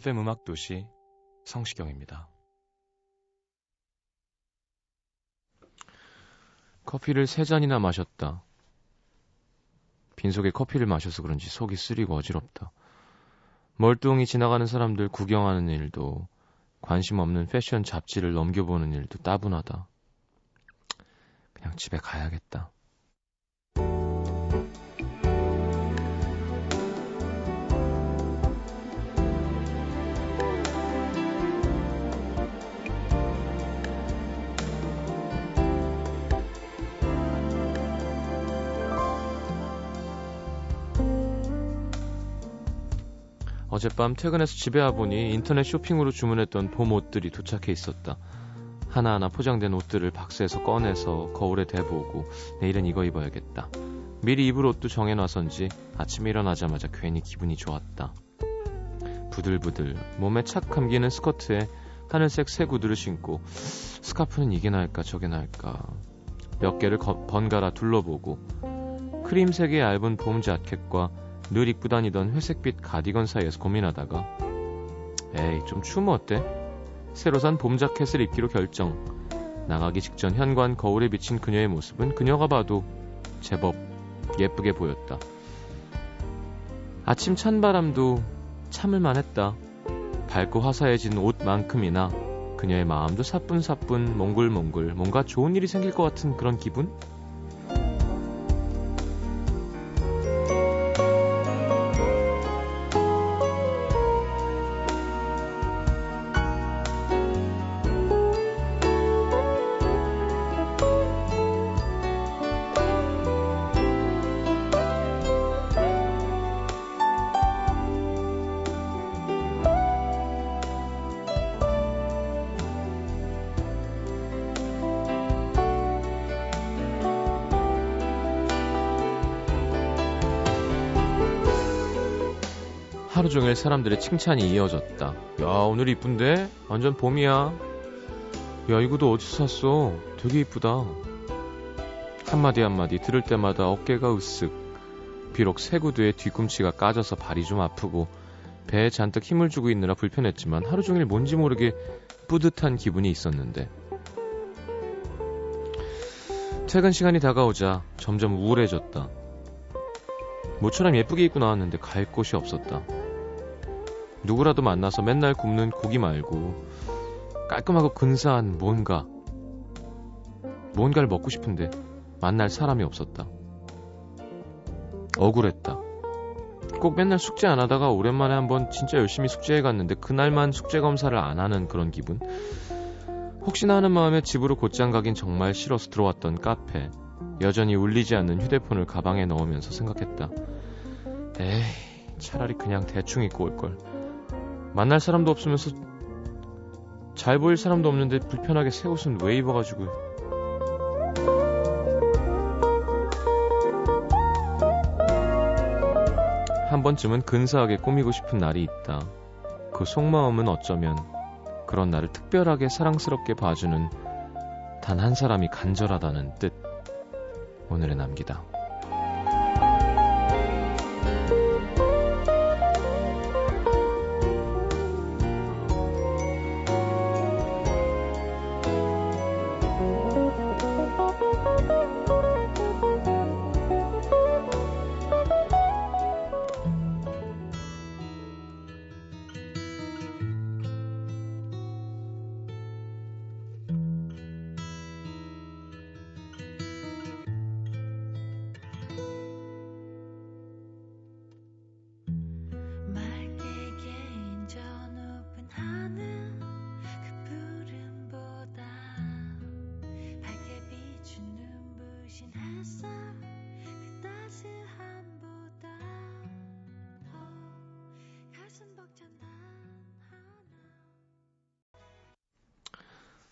FM 음악 도시 성시경입니다. 커피를 세 잔이나 마셨다. 빈속에 커피를 마셔서 그런지 속이 쓰리고 어지럽다. 멀뚱히 지나가는 사람들 구경하는 일도 관심 없는 패션 잡지를 넘겨보는 일도 따분하다. 그냥 집에 가야겠다. 어젯밤 퇴근해서 집에 와보니 인터넷 쇼핑으로 주문했던 봄 옷들이 도착해 있었다. 하나하나 포장된 옷들을 박스에서 꺼내서 거울에 대보고 내일은 이거 입어야겠다. 미리 입을 옷도 정해놔선지 아침에 일어나자마자 괜히 기분이 좋았다. 부들부들 몸에 착 감기는 스커트에 하늘색 새 구두를 신고 스카프는 이게 나을까 저게 나을까 몇 개를 거- 번갈아 둘러보고 크림색의 얇은 봄 자켓과 늘 입고 다니던 회색빛 가디건 사이에서 고민하다가 에이 좀 추우면 어때? 새로 산 봄 자켓을 입기로 결정 나가기 직전 현관 거울에 비친 그녀의 모습은 그녀가 봐도 제법 예쁘게 보였다 아침 찬바람도 참을만 했다 밝고 화사해진 옷만큼이나 그녀의 마음도 사뿐사뿐 몽글몽글 뭔가 좋은 일이 생길 것 같은 그런 기분? 종일 사람들의 칭찬이 이어졌다. 야, 오늘 이쁜데? 완전 봄이야. 야, 이거도 어디서 샀어? 되게 이쁘다. 한마디 한마디 들을 때마다 어깨가 으쓱. 비록 새 구두에 뒤꿈치가 까져서 발이 좀 아프고 배에 잔뜩 힘을 주고 있느라 불편했지만 하루 종일 뭔지 모르게 뿌듯한 기분이 있었는데 퇴근 시간이 다가오자 점점 우울해졌다. 모처럼 예쁘게 입고 나왔는데 갈 곳이 없었다. 누구라도 만나서 맨날 굽는 고기 말고 깔끔하고 근사한 뭔가 뭔가를 먹고 싶은데 만날 사람이 없었다. 억울했다. 꼭 맨날 숙제 안 하다가 오랜만에 한번 진짜 열심히 숙제해 갔는데 그날만 숙제 검사를 안 하는 그런 기분. 혹시나 하는 마음에 집으로 곧장 가긴 정말 싫어서 들어왔던 카페. 여전히 울리지 않는 휴대폰을 가방에 넣으면서 생각했다. 에이, 차라리 그냥 대충 입고 올 걸. 만날 사람도 없으면서 잘 보일 사람도 없는데 불편하게 새 옷은 왜 입어가지고. 한 번쯤은 근사하게 꾸미고 싶은 날이 있다. 그 속마음은 어쩌면 그런 나를 특별하게 사랑스럽게 봐주는 단 한 사람이 간절하다는 뜻. 오늘의 남기다.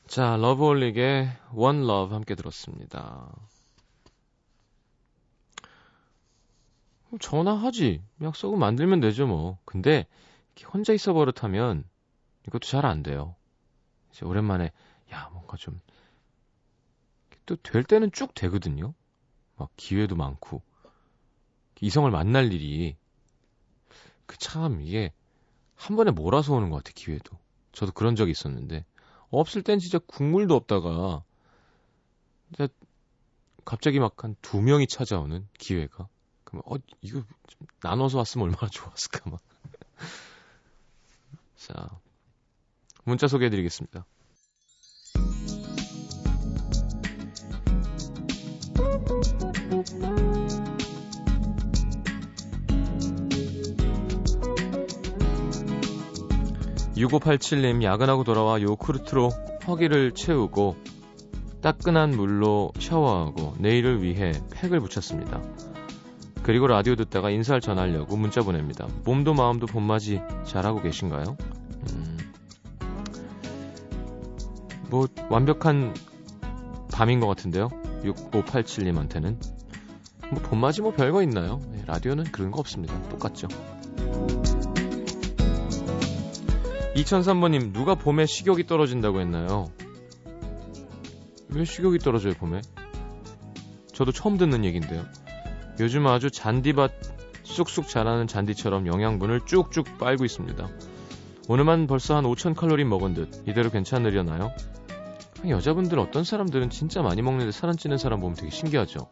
자, 러브홀릭의 One Love 함께 들었습니다. 전화하지. 약속은 만들면 되죠, 뭐. 근데 혼자 있어 버릇하면 이것도 잘 안 돼요. 이제 오랜만에 야, 뭔가 좀 또 될 때는 쭉 되거든요. 막 기회도 많고 이성을 만날 일이 그 참 이게 한 번에 몰아서 오는 것 같아 기회도. 저도 그런 적이 있었는데 없을 땐 진짜 국물도 없다가 진짜 갑자기 막 한 두 명이 찾아오는 기회가 그러면 어 이거 좀 나눠서 왔으면 얼마나 좋았을까 막. 자 문자 소개해드리겠습니다. (6587님) 야근하고 돌아와 요크루트로 허기를 채우고 따끈한 물로 샤워하고 내일을 위해 팩을 붙였습니다. 그리고 라디오 듣다가 인사를 전하려고 문자 보냅니다. 몸도 마음도 봄맞이 잘하고 계신가요? 음, 뭐 완벽한 밤인 것 같은데요. 6587님한테는 뭐 봄맞이 뭐 별거 있나요? 네, 라디오는 그런 거 없습니다. 똑같죠. 2003번님 누가 봄에 식욕이 떨어진다고 했나요? 왜 식욕이 떨어져요 봄에? 저도 처음 듣는 얘기인데요. 요즘 아주 잔디밭 쑥쑥 자라는 잔디처럼 영양분을 쭉쭉 빨고 있습니다. 오늘만 벌써 한 5천 칼로리 먹은 듯 이대로 괜찮으려나요? 여자분들 어떤 사람들은 진짜 많이 먹는데 살 안 찌는 사람 보면 되게 신기하죠.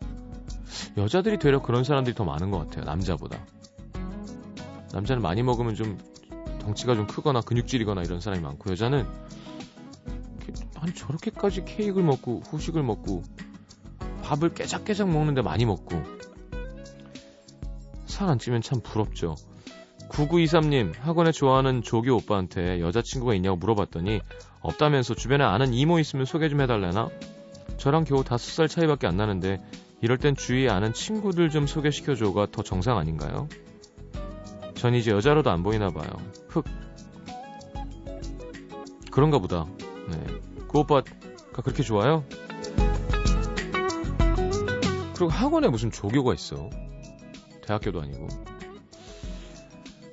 여자들이 되려 그런 사람들이 더 많은 것 같아요. 남자보다. 남자는 많이 먹으면 좀 덩치가 좀 크거나 근육질이거나 이런 사람이 많고 여자는 아니 저렇게까지 케이크를 먹고 후식을 먹고 밥을 깨작깨작 먹는데 많이 먹고 살 안 찌면 참 부럽죠. 9923님 학원에 좋아하는 조교 오빠한테 여자친구가 있냐고 물어봤더니 없다면서 주변에 아는 이모 있으면 소개 좀 해달래나? 저랑 겨우 다섯 살 차이밖에 안 나는데 이럴 땐 주위에 아는 친구들 좀 소개시켜줘가 더 정상 아닌가요? 전 이제 여자로도 안 보이나 봐요. 흑. 그런가 보다. 네. 그 오빠가 그렇게 좋아요? 그리고 학원에 무슨 조교가 있어. 대학교도 아니고.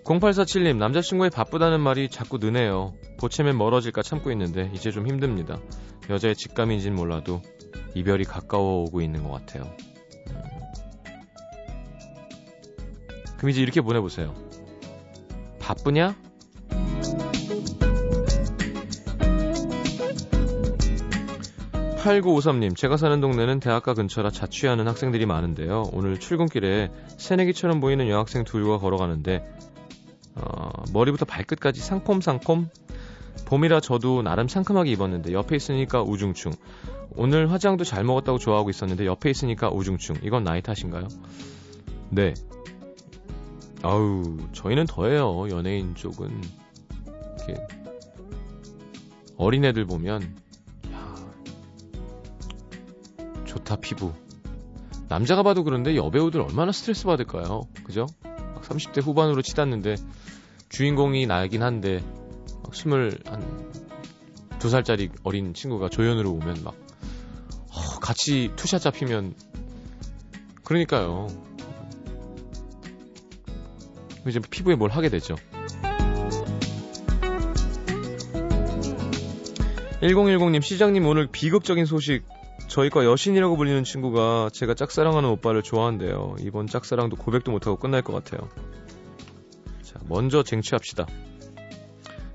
0847님, 남자친구의 바쁘다는 말이 자꾸 느네요. 보채면 멀어질까 참고 있는데, 이제 좀 힘듭니다. 여자의 직감인진 몰라도, 이별이 가까워 오고 있는 것 같아요. 음. 그럼 이제 이렇게 보내보세요. 바쁘냐? (8953님) 제가 사는 동네는 대학가 근처라 자취하는 학생들이 많은데요. 오늘 출근길에 새내기처럼 보이는 여학생 둘과 걸어가는데 어, 머리부터 발끝까지 상콤상콤? 봄이라 저도 나름 상큼하게 입었는데 옆에 있으니까 우중충. 오늘 화장도 잘 먹었다고 좋아하고 있었는데 옆에 있으니까 우중충. 이건 나이 탓인가요? 네 아우 저희는 더해요 연예인 쪽은 이렇게 어린애들 보면 야 좋다 피부 남자가 봐도 그런데 여배우들 얼마나 스트레스 받을까요 그죠? 30대 후반으로 치닫는데 주인공이 나긴 한데 막 스물 한 두 살짜리 어린 친구가 조연으로 오면 막 어, 같이 two shot 잡히면 그러니까요. 이제 피부에 뭘 하게 되죠. 1010님, 시장님 오늘 비극적인 소식. 저희과 여신이라고 불리는 친구가 제가 짝사랑하는 오빠를 좋아한대요. 이번 짝사랑도 고백도 못하고 끝날 것 같아요. 자, 먼저 쟁취합시다.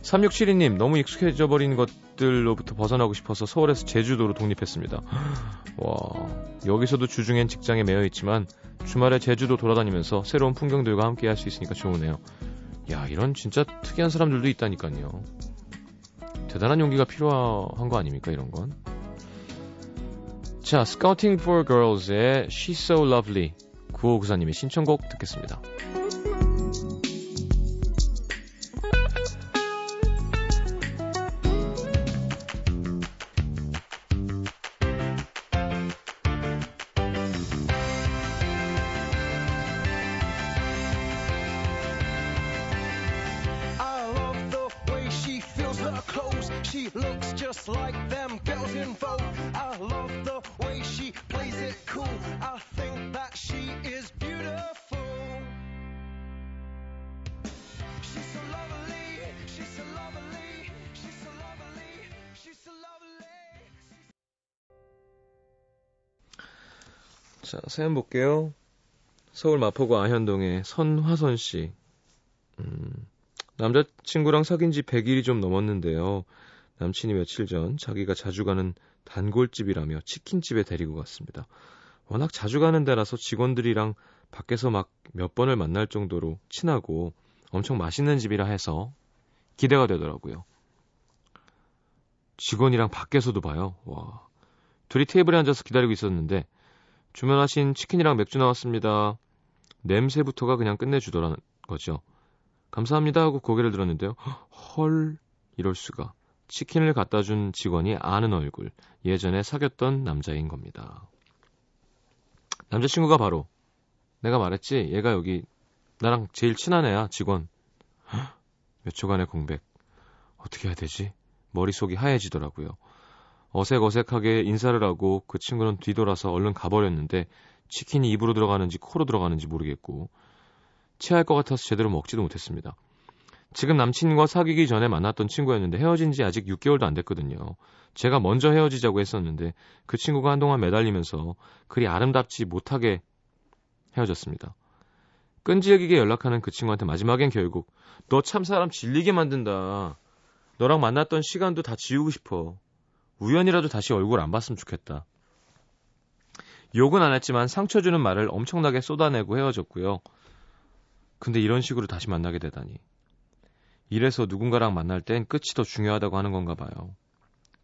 3672님, 너무 익숙해져 버린 것들로부터 벗어나고 싶어서 서울에서 제주도로 독립했습니다. 와, 여기서도 주중엔 직장에 매여 있지만 주말에 제주도 돌아다니면서 새로운 풍경들과 함께 할 수 있으니까 좋으네요. 야, 이런 진짜 특이한 사람들도 있다니까요. 대단한 용기가 필요한 거 아닙니까, 이런 건? 자, Scouting for Girls의 She's So Lovely 9594님의 신청곡 듣겠습니다. just like them girls in Vogue. I love the way she plays it cool. I think that she is beautiful. She's so lovely, she's so lovely, she's so lovely, she's so lovely. 자, 사연 볼게요. 서울 마포구 아현동의 선화선 씨. 음, 남자친구랑 사귄 지 100일이 좀 넘었는데요. 남친이 며칠 전 자기가 자주 가는 단골집이라며 치킨집에 데리고 갔습니다. 워낙 자주 가는 데라서 직원들이랑 밖에서 막 몇 번을 만날 정도로 친하고 엄청 맛있는 집이라 해서 기대가 되더라고요. 직원이랑 밖에서도 봐요. 와. 둘이 테이블에 앉아서 기다리고 있었는데 주문하신 치킨이랑 맥주 나왔습니다. 냄새부터가 그냥 끝내주더라는 거죠. 감사합니다 하고 고개를 들었는데요. 헐, 이럴 수가. 치킨을 갖다 준 직원이 아는 얼굴. 예전에 사귀었던 남자인 겁니다. 남자친구가 바로 내가 말했지. 얘가 여기 나랑 제일 친한 애야, 직원. 몇 초간의 공백. 어떻게 해야 되지? 머릿속이 하얘지더라고요. 어색어색하게 인사를 하고 그 친구는 뒤돌아서 얼른 가버렸는데 치킨이 입으로 들어가는지 코로 들어가는지 모르겠고 체할 것 같아서 제대로 먹지도 못했습니다. 지금 남친과 사귀기 전에 만났던 친구였는데 헤어진 지 아직 6개월도 안 됐거든요. 제가 먼저 헤어지자고 했었는데 그 친구가 한동안 매달리면서 그리 아름답지 못하게 헤어졌습니다. 끈질기게 연락하는 그 친구한테 마지막엔 결국 너 참 사람 질리게 만든다. 너랑 만났던 시간도 다 지우고 싶어. 우연이라도 다시 얼굴 안 봤으면 좋겠다. 욕은 안 했지만 상처 주는 말을 엄청나게 쏟아내고 헤어졌고요. 근데 이런 식으로 다시 만나게 되다니. 이래서 누군가랑 만날 땐 끝이 더 중요하다고 하는 건가 봐요.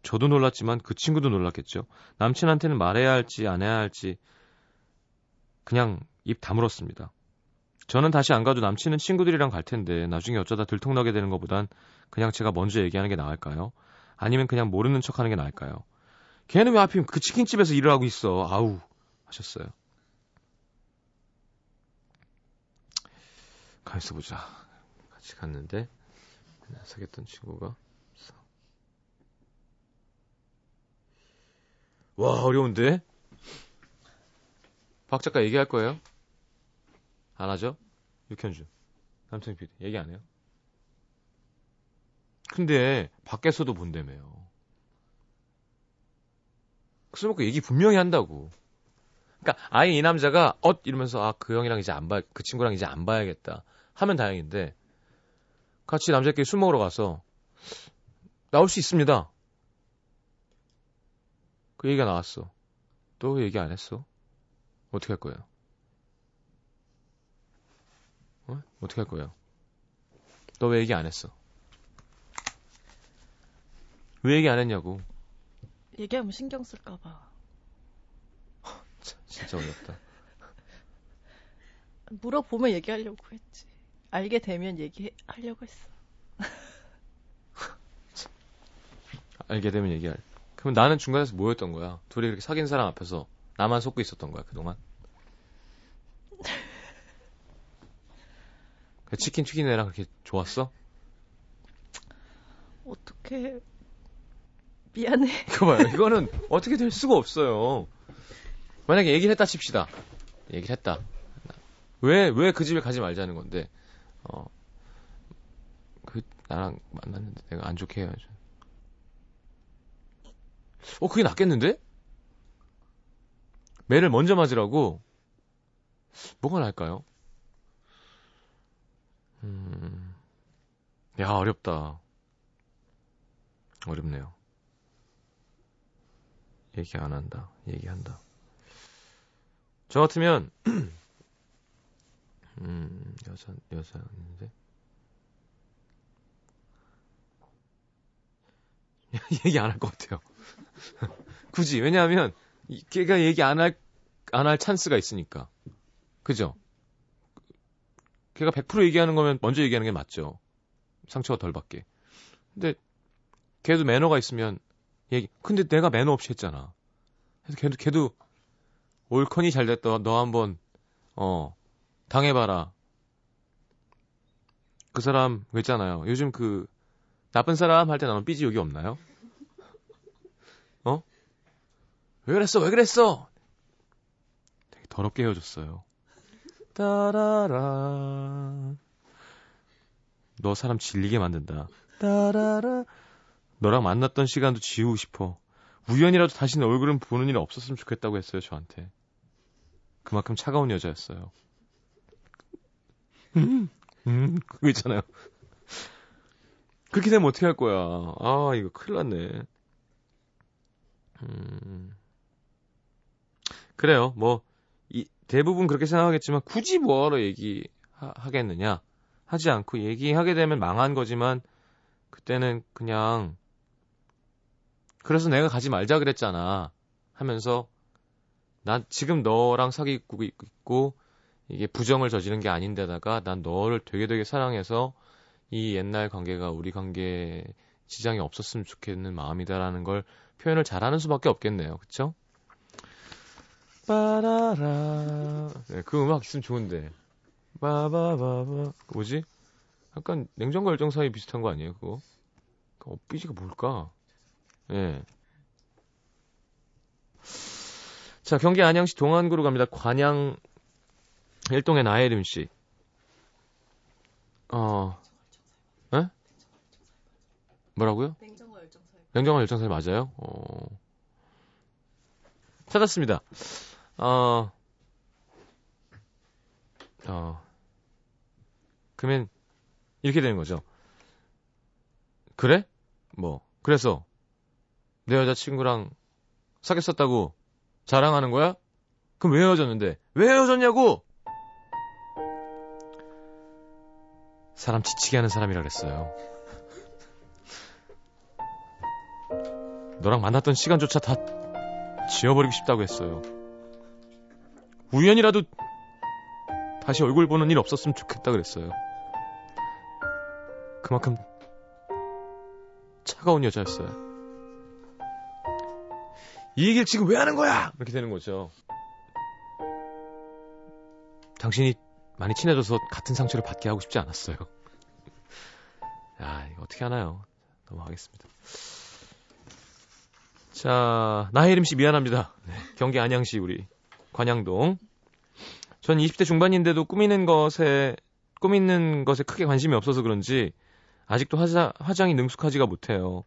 저도 놀랐지만 그 친구도 놀랐겠죠. 남친한테는 말해야 할지 안 해야 할지 그냥 입 다물었습니다. 저는 다시 안 가도 남친은 친구들이랑 갈 텐데 나중에 어쩌다 들통나게 되는 것보단 그냥 제가 먼저 얘기하는 게 나을까요? 아니면 그냥 모르는 척 하는 게 나을까요? 걔는 왜 하필 그 치킨집에서 일을 하고 있어? 아우 하셨어요. 가만있어 보자. 같이 갔는데 사귀었던 친구가 와 어려운데 박 작가 얘기할 거예요? 안 하죠? 육현주 남창 PD 얘기 안 해요? 근데 밖에서도 본다며요. 술 먹고 얘기 분명히 한다고. 그러니까 아예 이 남자가 엇 이러면서 아 그 형이랑 이제 안 봐, 그 친구랑 이제 안 봐야겠다 하면 다행인데 같이 남자끼리 술 먹으러 가서 나올 수 있습니다. 그 얘기가 나왔어. 또 얘기 안 했어? 어떻게 할 거예요? 어? 어떻게 할 거예요? 너 왜 얘기 안 했어? 왜 얘기 안 했냐고. 얘기하면 신경 쓸까봐. 진짜 어렵다. 물어보면 얘기하려고 했지. 알게 되면 얘기하려고 했어. 알게 되면 얘기할. 그럼 나는 중간에서 뭐였던 거야? 둘이 이렇게 사귄 사람 앞에서 나만 속고 있었던 거야, 그동안? 그 치킨 튀긴 애랑 그렇게 좋았어? 어떻게 미안해. 이거 봐요. 이거는 어떻게 될 수가 없어요. 만약에 얘기를 했다 칩시다. 얘기를 했다. 왜, 왜 그 집에 가지 말자는 건데, 어, 그, 나랑 만났는데 내가 안 좋게 해야죠. 어, 그게 낫겠는데? 매를 먼저 맞으라고? 뭐가 나을까요? 음, 야, 어렵다. 어렵네요. 얘기 안 한다. 얘기한다. 저 같으면, 음, 여자, 여자인데? 얘기 안 할 것 같아요. 굳이. 왜냐하면, 걔가 얘기 안 할, 안 할 찬스가 있으니까. 그죠? 걔가 100% 얘기하는 거면 먼저 얘기하는 게 맞죠. 상처가 덜 받게. 근데, 걔도 매너가 있으면, 얘기, 근데 내가 매너 없이 했잖아. 그래서 걔도, 걔도, 올컨이 잘 됐다. 너 한번, 어, 당해봐라. 그 사람, 그 있잖아요. 요즘 그, 나쁜 사람 할 때 나오는 삐지 욕이 없나요? 어? 왜 그랬어? 왜 그랬어? 되게 더럽게 헤어졌어요. 따라라. 너 사람 질리게 만든다. 따라라. 너랑 만났던 시간도 지우고 싶어. 우연이라도 다시는 얼굴은 보는 일 없었으면 좋겠다고 했어요, 저한테. 그만큼 차가운 여자였어요. 음, 음, 그거 있잖아요. 그렇게 되면 어떻게 할 거야? 아, 이거 큰일 났네. 음. 그래요. 뭐, 이, 대부분 그렇게 생각하겠지만, 굳이 뭐하러 얘기하겠느냐? 하지 않고 얘기하게 되면 망한 거지만, 그때는 그냥, 그래서 내가 가지 말자 그랬잖아. 하면서, 난 지금 너랑 사귀고 있고, 이게 부정을 저지른 게 아닌데다가, 난 너를 되게 되게 사랑해서, 이 옛날 관계가 우리 관계에 지장이 없었으면 좋겠는 마음이다라는 걸 표현을 잘하는 수밖에 없겠네요. 그쵸? 빠라라. 네, 그 음악 있으면 좋은데. 바바바바. 뭐지? 약간 냉정과 열정 사이 비슷한 거 아니에요, 그거? 그 엇비지가 뭘까? 예. 네. 자, 경기 안양시 동안구로 갑니다. 관양 일동의 나혜림 씨. 어, 에? 뭐라고요? 냉정과 열정 사이. 냉정과 열정 사이 맞아요? 어. 찾았습니다. 어, 어, 그러면 이렇게 되는 거죠. 그래? 뭐, 그래서 내 여자친구랑 사귀었었다고 자랑하는 거야? 그럼 왜 헤어졌는데? 왜 헤어졌냐고! 사람 지치게 하는 사람이라 그랬어요. 너랑 만났던 시간조차 다 지워버리고 싶다고 했어요. 우연이라도 다시 얼굴 보는 일 없었으면 좋겠다 그랬어요. 그만큼 차가운 여자였어요. 이 얘기를 지금 왜 하는 거야? 이렇게 되는 거죠. 당신이 많이 친해져서 같은 상처를 받게 하고 싶지 않았어요. 야, 이거 어떻게 하나요? 넘어가겠습니다. 자, 나혜림 씨 미안합니다. 네, 경기 안양시 우리 관양동. 전 20대 중반인데도 꾸미는 것에 꾸미는 것에 크게 관심이 없어서 그런지 아직도 화자, 화장이 능숙하지가 못해요.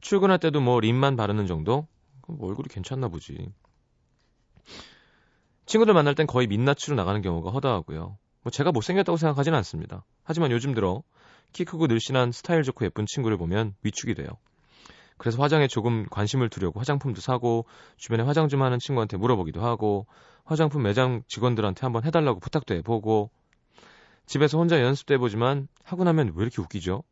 출근할 때도 뭐 립만 바르는 정도? 뭐 얼굴이 괜찮나 보지. 친구들 만날 땐 거의 민낯으로 나가는 경우가 허다하고요. 뭐 제가 못생겼다고 생각하진 않습니다. 하지만 요즘 들어 키 크고 늘씬한 스타일 좋고 예쁜 친구를 보면 위축이 돼요. 그래서 화장에 조금 관심을 두려고 화장품도 사고 주변에 화장 좀 하는 친구한테 물어보기도 하고 화장품 매장 직원들한테 한번 해달라고 부탁도 해보고 집에서 혼자 연습도 해보지만 하고 나면 왜 이렇게 웃기죠?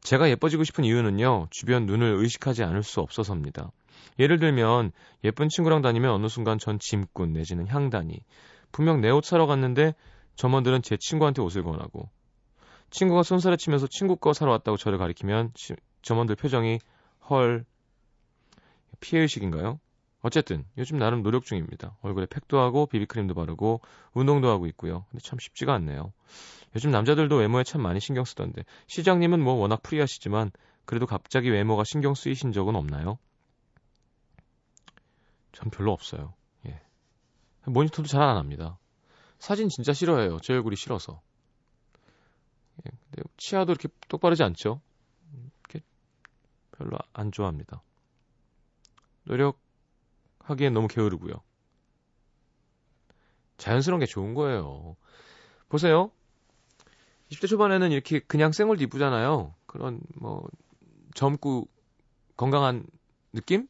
제가 예뻐지고 싶은 이유는요, 주변 눈을 의식하지 않을 수 없어서입니다. 예를 들면, 예쁜 친구랑 다니면 어느 순간 전 짐꾼 내지는 향단이. 분명 내 옷 사러 갔는데 점원들은 제 친구한테 옷을 권하고, 친구가 손살에 치면서 친구 거 사러 왔다고 저를 가리키면 시, 점원들 표정이 헐 피해의식인가요? 어쨌든 요즘 나름 노력 중입니다. 얼굴에 팩도 하고 비비크림도 바르고 운동도 하고 있고요. 근데 참 쉽지가 않네요. 요즘 남자들도 외모에 참 많이 신경 쓰던데 시장님은 뭐 워낙 프리하시지만 그래도 갑자기 외모가 신경 쓰이신 적은 없나요? 전 별로 없어요. 예. 모니터도 잘 안 합니다. 사진 진짜 싫어해요. 제 얼굴이 싫어서. 예, 근데 치아도 이렇게 똑바르지 않죠? 이렇게 별로 안 좋아합니다. 노력하기엔 너무 게으르고요. 자연스러운 게 좋은 거예요. 보세요. 20대 초반에는 이렇게 그냥 생얼도 이쁘잖아요. 그런 뭐 젊고 건강한 느낌?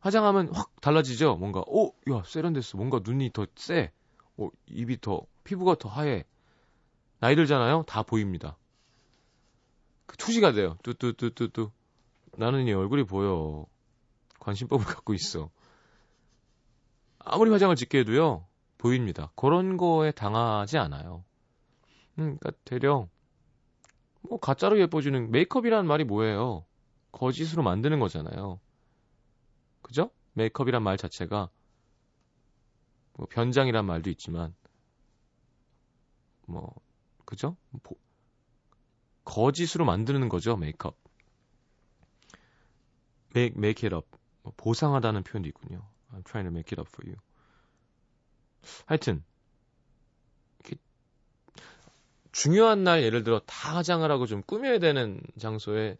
화장하면 확 달라지죠. 뭔가 오, 야 세련됐어. 뭔가 눈이 더 세. 오, 입이 더 피부가 더 하얘. 나이 들잖아요. 다 보입니다. 그 투시가 돼요. 뚜뚜뚜뚜뚜. 나는 이 얼굴이 보여. 관심법을 갖고 있어. 아무리 화장을 짓게 해도요. 보입니다. 그런 거에 당하지 않아요. 음, 그러니까 되려 뭐 가짜로 예뻐지는 메이크업이라는 말이 뭐예요? 거짓으로 만드는 거잖아요. 그죠? 메이크업이란 말 자체가 뭐 변장이란 말도 있지만 뭐 그죠? 보, 거짓으로 만드는 거죠, 메이크업. make, make it up. 뭐 보상하다는 표현도 있군요. I'm trying to make it up for you. 하여튼 중요한 날 예를 들어 다 화장을 하고 좀 꾸며야 되는 장소에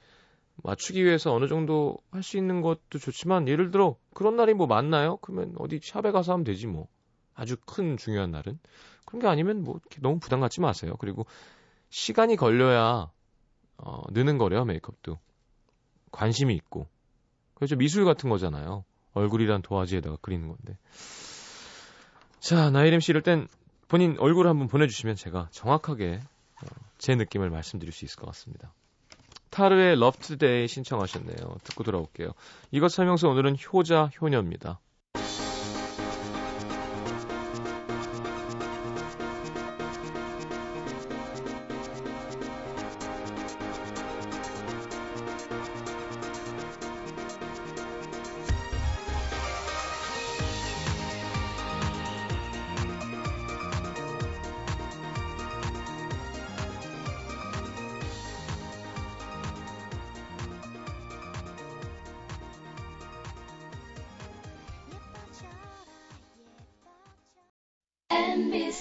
맞추기 위해서 어느 정도 할 수 있는 것도 좋지만 예를 들어 그런 날이 뭐 많나요? 그러면 어디 샵에 가서 하면 되지 뭐. 아주 큰 중요한 날은 그런 게 아니면 뭐 너무 부담 갖지 마세요. 그리고 시간이 걸려야 어, 느는 거래요 메이크업도 관심이 있고 그렇죠 미술 같은 거잖아요. 얼굴이란 도화지에다가 그리는 건데. 자 나이림 씨 이럴 땐 본인 얼굴 한번 보내주시면 제가 정확하게 어, 제 느낌을 말씀드릴 수 있을 것 같습니다. 타르의 Love Today 신청하셨네요. 듣고 돌아올게요. 이것 설명서 오늘은 효자 효녀입니다.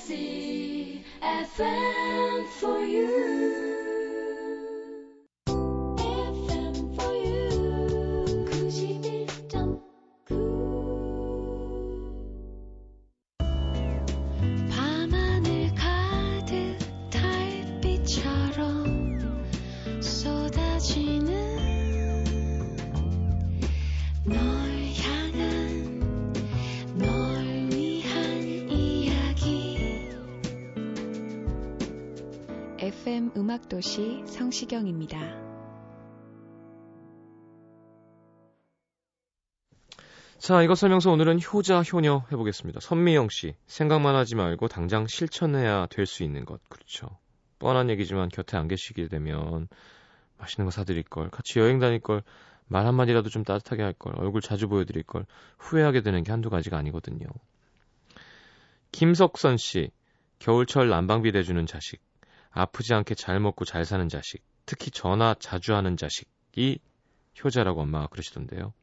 NBC FM for you. FM 음악도시 성시경입니다. 자, 이것 설명서 오늘은 효자, 효녀 해보겠습니다. 선미영 씨, 생각만 하지 말고 당장 실천해야 될 수 있는 것. 그렇죠. 뻔한 얘기지만 곁에 안 계시게 되면 맛있는 거 사드릴 걸, 같이 여행 다닐 걸, 말 한마디라도 좀 따뜻하게 할 걸, 얼굴 자주 보여드릴 걸, 후회하게 되는 게 한두 가지가 아니거든요. 김석선 씨, 겨울철 난방비 대주는 자식, 아프지 않게 잘 먹고 잘 사는 자식, 특히 전화 자주 하는 자식이 효자라고 엄마가 그러시던데요.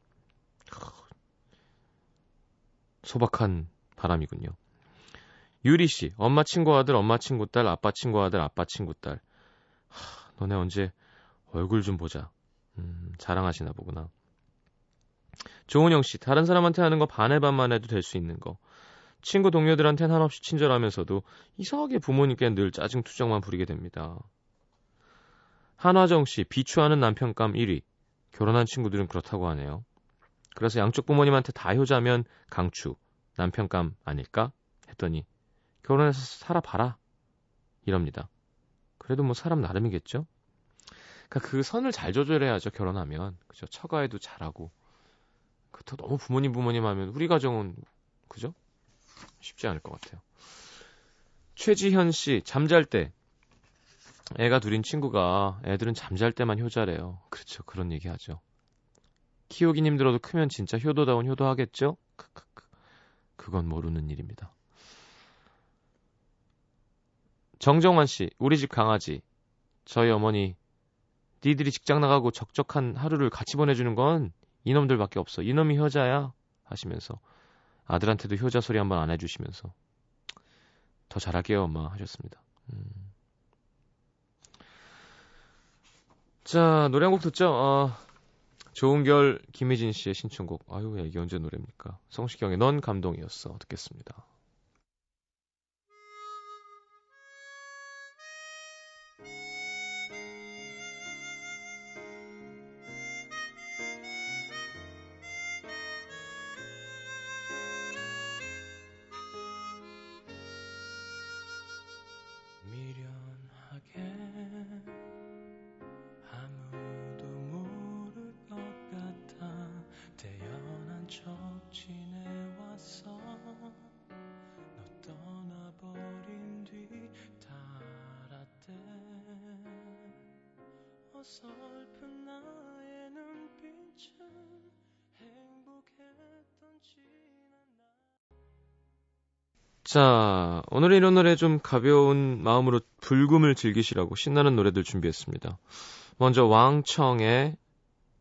소박한 바람이군요. 유리 씨, 엄마 친구 아들, 엄마 친구 딸, 아빠 친구 아들, 아빠 친구 딸. 하, 너네 언제 얼굴 좀 보자. 음, 자랑하시나 보구나. 조은영 씨, 다른 사람한테 하는 거 반의 반만 해도 될 수 있는 거. 친구 동료들한테는 한없이 친절하면서도 이상하게 부모님께 늘 짜증 투정만 부리게 됩니다. 한화정 씨, 비추하는 남편감 1위. 결혼한 친구들은 그렇다고 하네요. 그래서 양쪽 부모님한테 다 효자면 강추, 남편감 아닐까? 했더니 결혼해서 살아봐라. 이럽니다. 그래도 뭐 사람 나름이겠죠? 그러니까 그 선을 잘 조절해야죠, 결혼하면. 그죠? 처가에도 잘하고. 그렇다 너무 부모님 부모님 하면 우리 가정은 그죠? 쉽지 않을 것 같아요. 최지현 씨, 잠잘 때 애가 둘인 친구가 애들은 잠잘 때만 효자래요. 그렇죠. 그런 얘기 하죠. 키우긴 힘들어도 크면 진짜 효도다운 효도 하겠죠? 크크크. 그건 모르는 일입니다. 정정환 씨, 우리 집 강아지. 저희 어머니, 니들이 직장 나가고 적적한 하루를 같이 보내주는 건 이놈들밖에 없어. 이놈이 효자야. 하시면서 아들한테도 효자 소리 한번 안 해주시면서 더 잘할게요, 엄마. 하셨습니다. 음. 자, 노래 한 곡 듣죠? 어, 좋은 결 김혜진 씨의 신청곡. 아유, 이게 언제 노래입니까? 성시경의 넌 감동이었어. 듣겠습니다. 자, 오늘 이런 노래 좀 가벼운 마음으로 불금을 즐기시라고 신나는 노래들 준비했습니다. 먼저 왕청의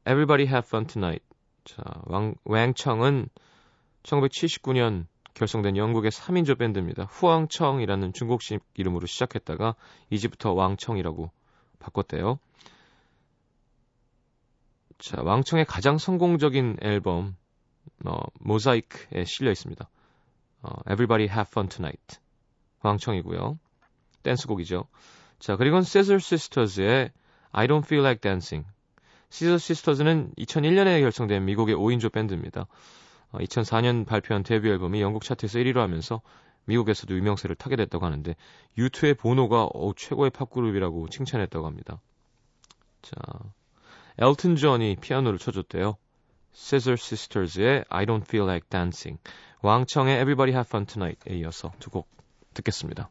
Everybody Have Fun Tonight. 자, 왕, 왕청은 1979년 결성된 영국의 3인조 밴드입니다. 후왕청이라는 중국식 이름으로 시작했다가 이제부터 왕청이라고 바꿨대요. 자, 왕청의 가장 성공적인 앨범 어, 모자이크에 실려 있습니다. 어, Everybody Have Fun Tonight. 왕청이고요. 댄스곡이죠. 자, 그리고는 Scissor Sisters의 I Don't Feel Like Dancing. Scissor Sisters는 2001년에 결성된 미국의 5인조 밴드입니다. 어, 2004년 발표한 데뷔 앨범이 영국 차트에서 1위로 하면서 미국에서도 유명세를 타게 됐다고 하는데 U2의 보노가 어, 최고의 팝그룹이라고 칭찬했다고 합니다. 자, 엘튼 존이 피아노를 쳐줬대요. Scissor Sisters의 I Don't Feel Like Dancing, 왕청의 Everybody Have Fun Tonight에 이어서 두 곡 듣겠습니다.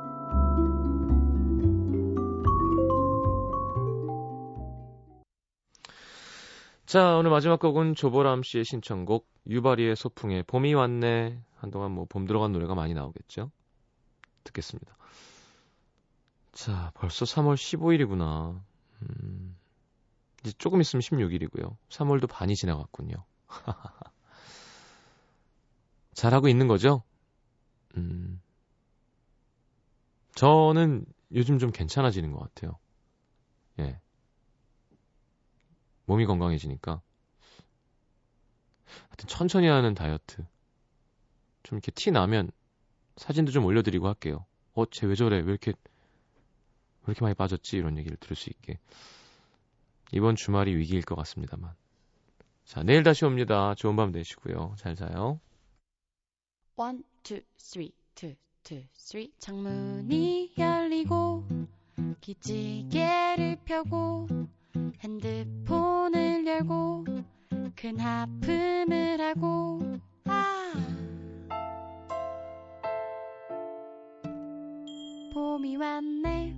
자, 오늘 마지막 곡은 조보람 씨의 신청곡 유바리의 소풍에 봄이 왔네. 한동안 뭐 봄 들어간 노래가 많이 나오겠죠? 듣겠습니다. 자, 벌써 3월 15일이구나. 음, 이제 조금 있으면 16일이고요. 3월도 반이 지나갔군요. 잘하고 있는 거죠? 음, 저는 요즘 좀 괜찮아지는 것 같아요. 예. 몸이 건강해지니까. 하여튼 천천히 하는 다이어트. 좀 이렇게 티 나면 사진도 좀 올려드리고 할게요. 어, 쟤 왜 저래? 왜 이렇게, 왜 이렇게 많이 빠졌지? 이런 얘기를 들을 수 있게. 이번 주말이 위기일 것 같습니다만. 자, 내일 다시 옵니다. 좋은 밤 되시고요. 잘 자요. One, two, three, two. two, three 창문이 열리고 기지개를 펴고 핸드폰을 열고 큰 하품을 하고. 아. 봄이 왔네.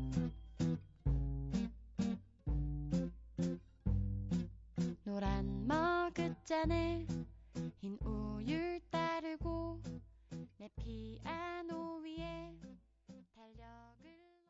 노란 머그잔에 흰 우유 따르고 내 피아노 위에 달력을